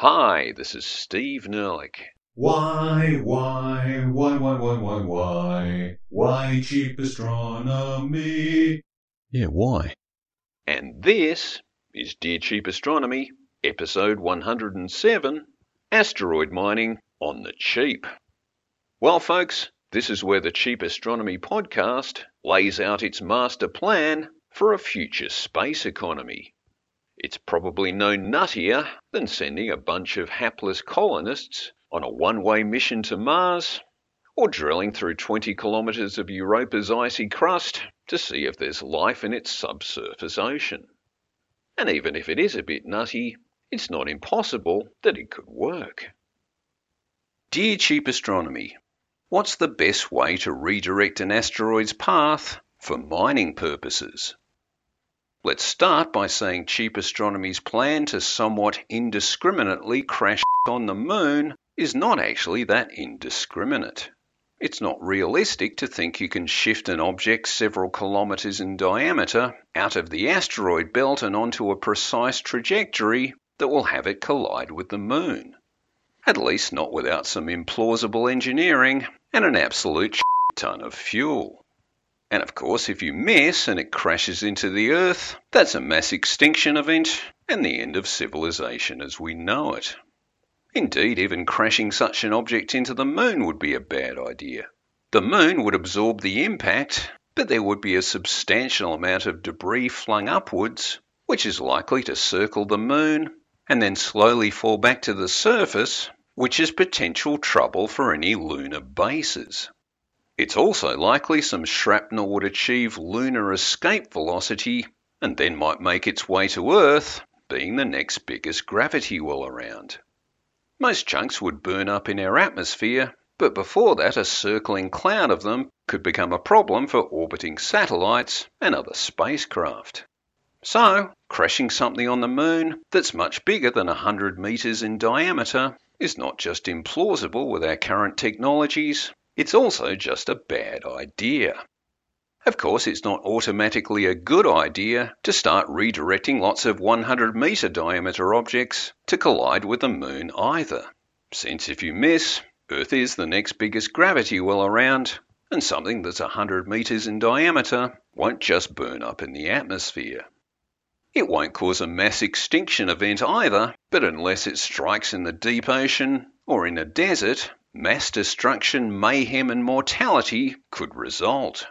Hi, this is Steve Nerlich. Why, why, why, why, why, why, why, why cheap astronomy? Yeah, why? And this is Dear Cheap Astronomy, episode 107 Asteroid Mining on the Cheap. Well, folks, this is where the Cheap Astronomy podcast lays out its master plan for a future space economy. It's probably no nuttier than sending a bunch of hapless colonists on a one way mission to Mars or drilling through 20 kilometres of Europa's icy crust to see if there's life in its subsurface ocean. And even if it is a bit nutty, it's not impossible that it could work. Dear Cheap Astronomy, What's the best way to redirect an asteroid's path for mining purposes? Let's start by saying Cheap Astronomy's plan to somewhat indiscriminately crash on the moon is not actually that indiscriminate. It's not realistic to think you can shift an object several kilometres in diameter out of the asteroid belt and onto a precise trajectory that will have it collide with the moon. At least not without some implausible engineering and an absolute ton of fuel. And of course, if you miss and it crashes into the Earth, that's a mass extinction event and the end of civilization as we know it. Indeed, even crashing such an object into the moon would be a bad idea. The moon would absorb the impact, but there would be a substantial amount of debris flung upwards, which is likely to circle the moon and then slowly fall back to the surface which is potential trouble for any lunar bases. It's also likely some shrapnel would achieve lunar escape velocity and then might make its way to Earth, being the next biggest gravity well around. Most chunks would burn up in our atmosphere, but before that, a circling cloud of them could become a problem for orbiting satellites and other spacecraft. So, crashing something on the moon that's much bigger than 100 metres in diameter is not just implausible with our current technologies, it's also just a bad idea. Of course, it's not automatically a good idea to start redirecting lots of 100 metre diameter objects to collide with the moon either, since if you miss, Earth is the next biggest gravity well around, and something that's 100 metres in diameter won't just burn up in the atmosphere. It won't cause a mass extinction event either, but unless it strikes in the deep ocean or in a desert, mass destruction, mayhem, and mortality could result.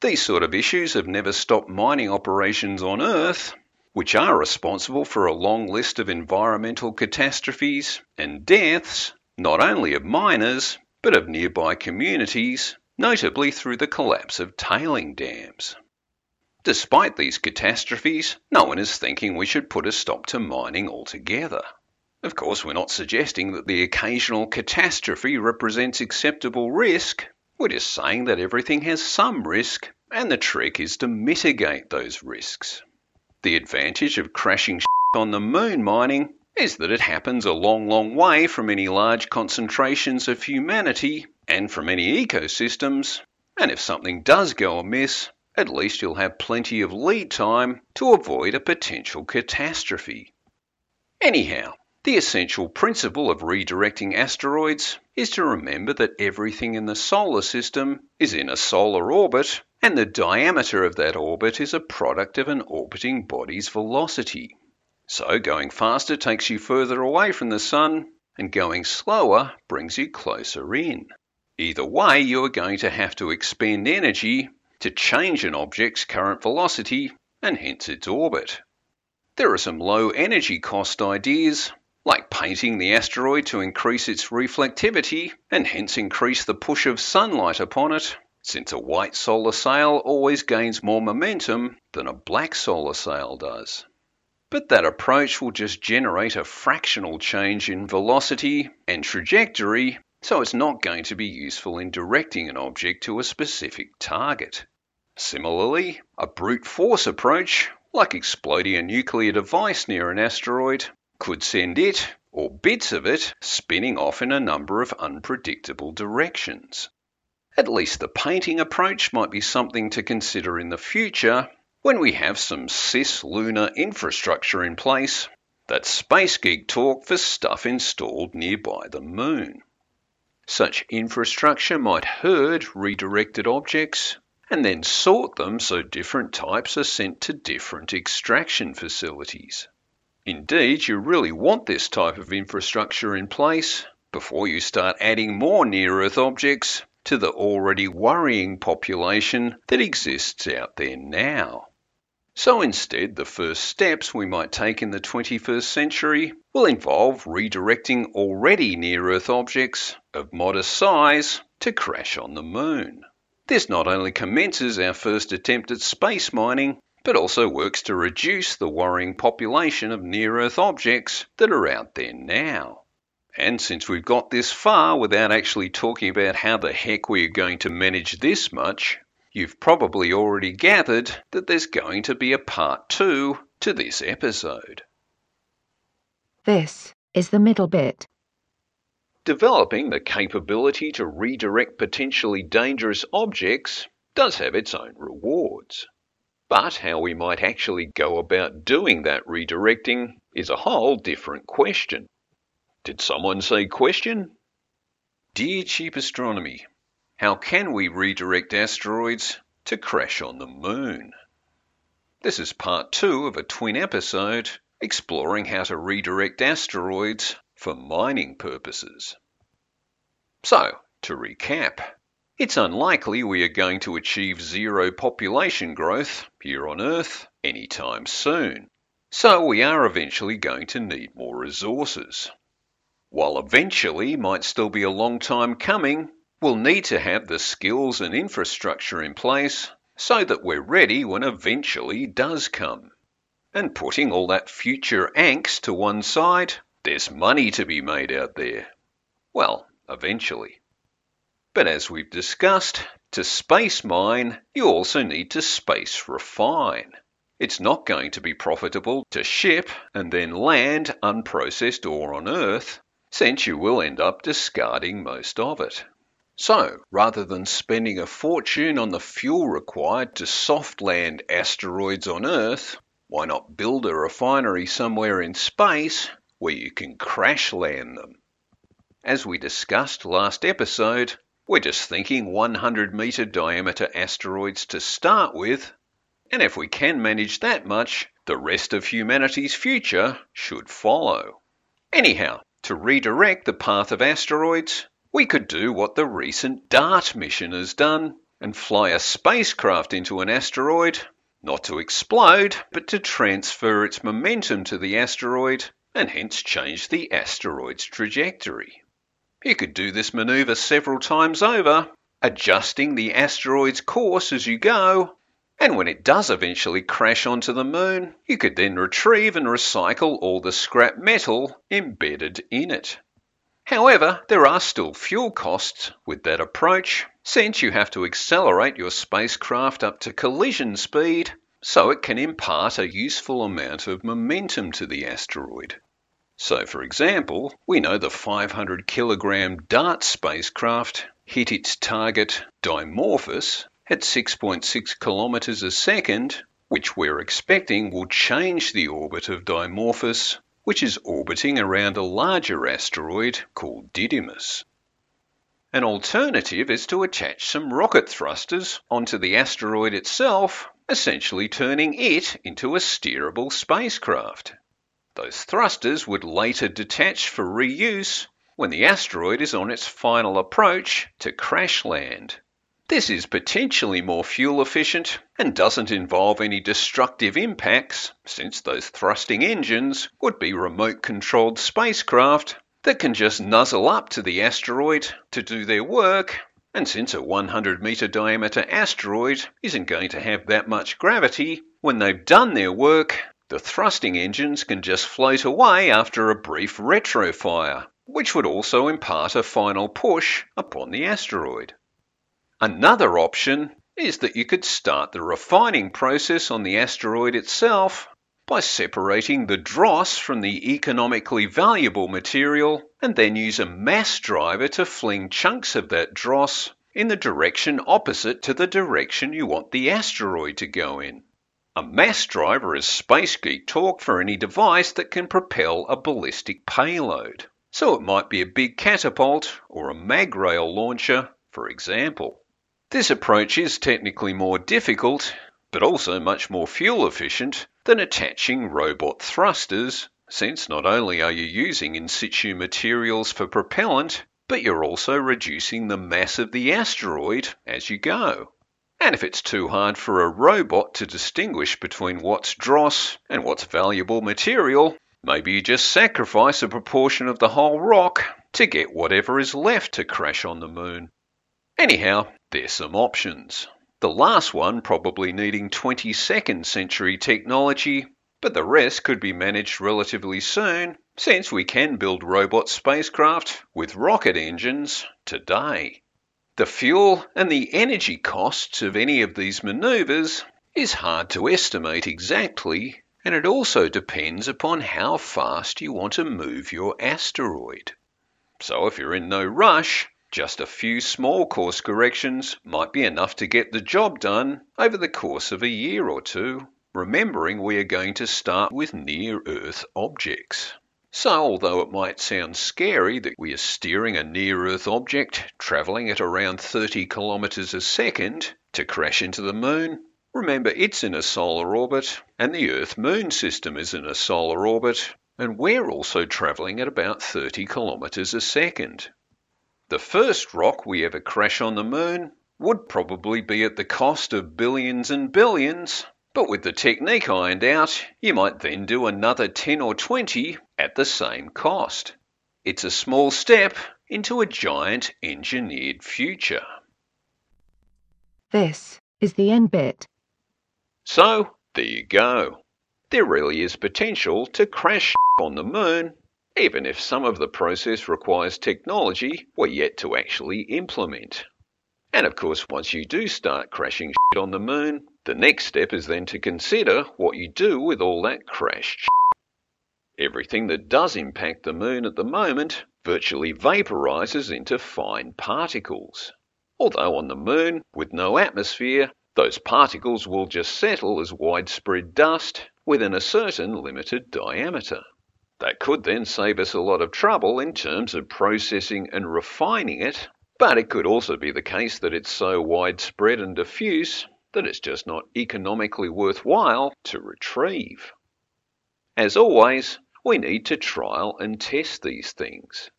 These sort of issues have never stopped mining operations on Earth, which are responsible for a long list of environmental catastrophes and deaths, not only of miners, but of nearby communities, notably through the collapse of tailing dams. Despite these catastrophes, no one is thinking we should put a stop to mining altogether. Of course, we're not suggesting that the occasional catastrophe represents acceptable risk. We're just saying that everything has some risk, and the trick is to mitigate those risks. The advantage of crashing on the moon mining is that it happens a long, long way from any large concentrations of humanity and from any ecosystems, and if something does go amiss, at least you'll have plenty of lead time to avoid a potential catastrophe. Anyhow, the essential principle of redirecting asteroids is to remember that everything in the solar system is in a solar orbit, and the diameter of that orbit is a product of an orbiting body's velocity. So going faster takes you further away from the Sun, and going slower brings you closer in. Either way, you are going to have to expend energy to change an object's current velocity and hence its orbit. There are some low energy cost ideas, like painting the asteroid to increase its reflectivity and hence increase the push of sunlight upon it, since a white solar sail always gains more momentum than a black solar sail does. But that approach will just generate a fractional change in velocity and trajectory, so it's not going to be useful in directing an object to a specific target. Similarly, a brute force approach, like exploding a nuclear device near an asteroid, could send it, or bits of it, spinning off in a number of unpredictable directions. At least the painting approach might be something to consider in the future when we have some cis lunar infrastructure in place That's space geek talk for stuff installed nearby the moon. Such infrastructure might herd redirected objects and then sort them so different types are sent to different extraction facilities. Indeed, you really want this type of infrastructure in place before you start adding more near Earth objects to the already worrying population that exists out there now. So instead, the first steps we might take in the 21st century will involve redirecting already near Earth objects of modest size to crash on the moon. This not only commences our first attempt at space mining, but also works to reduce the worrying population of near Earth objects that are out there now. And since we've got this far without actually talking about how the heck we are going to manage this much, You've probably already gathered that there's going to be a part two to this episode. This is the middle bit. Developing the capability to redirect potentially dangerous objects does have its own rewards. But how we might actually go about doing that redirecting is a whole different question. Did someone say question? Dear Cheap Astronomy, how can we redirect asteroids to crash on the moon? This is part two of a twin episode exploring how to redirect asteroids for mining purposes. So, to recap, it's unlikely we are going to achieve zero population growth here on Earth anytime soon. So we are eventually going to need more resources. While eventually might still be a long time coming, We'll need to have the skills and infrastructure in place so that we're ready when eventually does come. And putting all that future angst to one side, there's money to be made out there. Well, eventually. But as we've discussed, to space mine, you also need to space refine. It's not going to be profitable to ship and then land unprocessed ore on Earth, since you will end up discarding most of it. So, rather than spending a fortune on the fuel required to soft land asteroids on Earth, why not build a refinery somewhere in space where you can crash land them? As we discussed last episode, we're just thinking 100 metre diameter asteroids to start with, and if we can manage that much, the rest of humanity's future should follow. Anyhow, to redirect the path of asteroids, we could do what the recent DART mission has done and fly a spacecraft into an asteroid, not to explode, but to transfer its momentum to the asteroid and hence change the asteroid's trajectory. You could do this maneuver several times over, adjusting the asteroid's course as you go, and when it does eventually crash onto the moon, you could then retrieve and recycle all the scrap metal embedded in it. However, there are still fuel costs with that approach, since you have to accelerate your spacecraft up to collision speed so it can impart a useful amount of momentum to the asteroid. So, for example, we know the 500 kilogram DART spacecraft hit its target Dimorphos at 6.6 kilometers a second, which we're expecting will change the orbit of Dimorphos which is orbiting around a larger asteroid called Didymos. An alternative is to attach some rocket thrusters onto the asteroid itself, essentially turning it into a steerable spacecraft. Those thrusters would later detach for reuse when the asteroid is on its final approach to crash land. This is potentially more fuel efficient and doesn't involve any destructive impacts, since those thrusting engines would be remote controlled spacecraft that can just nuzzle up to the asteroid to do their work. And since a 100 metre diameter asteroid isn't going to have that much gravity, when they've done their work, the thrusting engines can just float away after a brief retrofire, which would also impart a final push upon the asteroid. Another option is that you could start the refining process on the asteroid itself by separating the dross from the economically valuable material and then use a mass driver to fling chunks of that dross in the direction opposite to the direction you want the asteroid to go in. A mass driver is space geek talk for any device that can propel a ballistic payload. So it might be a big catapult or a mag rail launcher, for example. This approach is technically more difficult, but also much more fuel efficient than attaching robot thrusters, since not only are you using in situ materials for propellant, but you're also reducing the mass of the asteroid as you go. And if it's too hard for a robot to distinguish between what's dross and what's valuable material, maybe you just sacrifice a proportion of the whole rock to get whatever is left to crash on the moon. Anyhow, there's some options. The last one probably needing 22nd century technology, but the rest could be managed relatively soon since we can build robot spacecraft with rocket engines today. The fuel and the energy costs of any of these maneuvers is hard to estimate exactly, and it also depends upon how fast you want to move your asteroid. So if you're in no rush, just a few small course corrections might be enough to get the job done over the course of a year or two, remembering we are going to start with near Earth objects. So, although it might sound scary that we are steering a near Earth object travelling at around 30 kilometres a second to crash into the moon, remember it's in a solar orbit and the Earth Moon system is in a solar orbit, and we're also travelling at about 30 kilometres a second. The first rock we ever crash on the moon would probably be at the cost of billions and billions, but with the technique ironed out, you might then do another 10 or 20 at the same cost. It's a small step into a giant engineered future. This is the end bit. So, there you go. There really is potential to crash on the moon, even if some of the process requires technology we're yet to actually implement. And of course, once you do start crashing on the moon, the next step is then to consider what you do with all that crashed Everything that does impact the moon at the moment virtually vaporizes into fine particles. Although on the moon, with no atmosphere, those particles will just settle as widespread dust within a certain limited diameter. That could then save us a lot of trouble in terms of processing and refining it, but it could also be the case that it's so widespread and diffuse that it's just not economically worthwhile to retrieve. As always, we need to trial and test these things.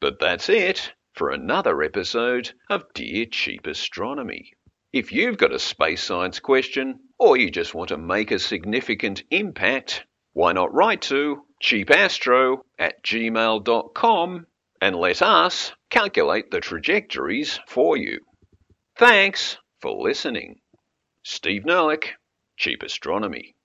But that's it for another episode of Dear Cheap Astronomy. If you've got a space science question or you just want to make a significant impact, why not write to cheapastro at gmail.com and let us calculate the trajectories for you. Thanks for listening. Steve Nerlich, Cheap Astronomy.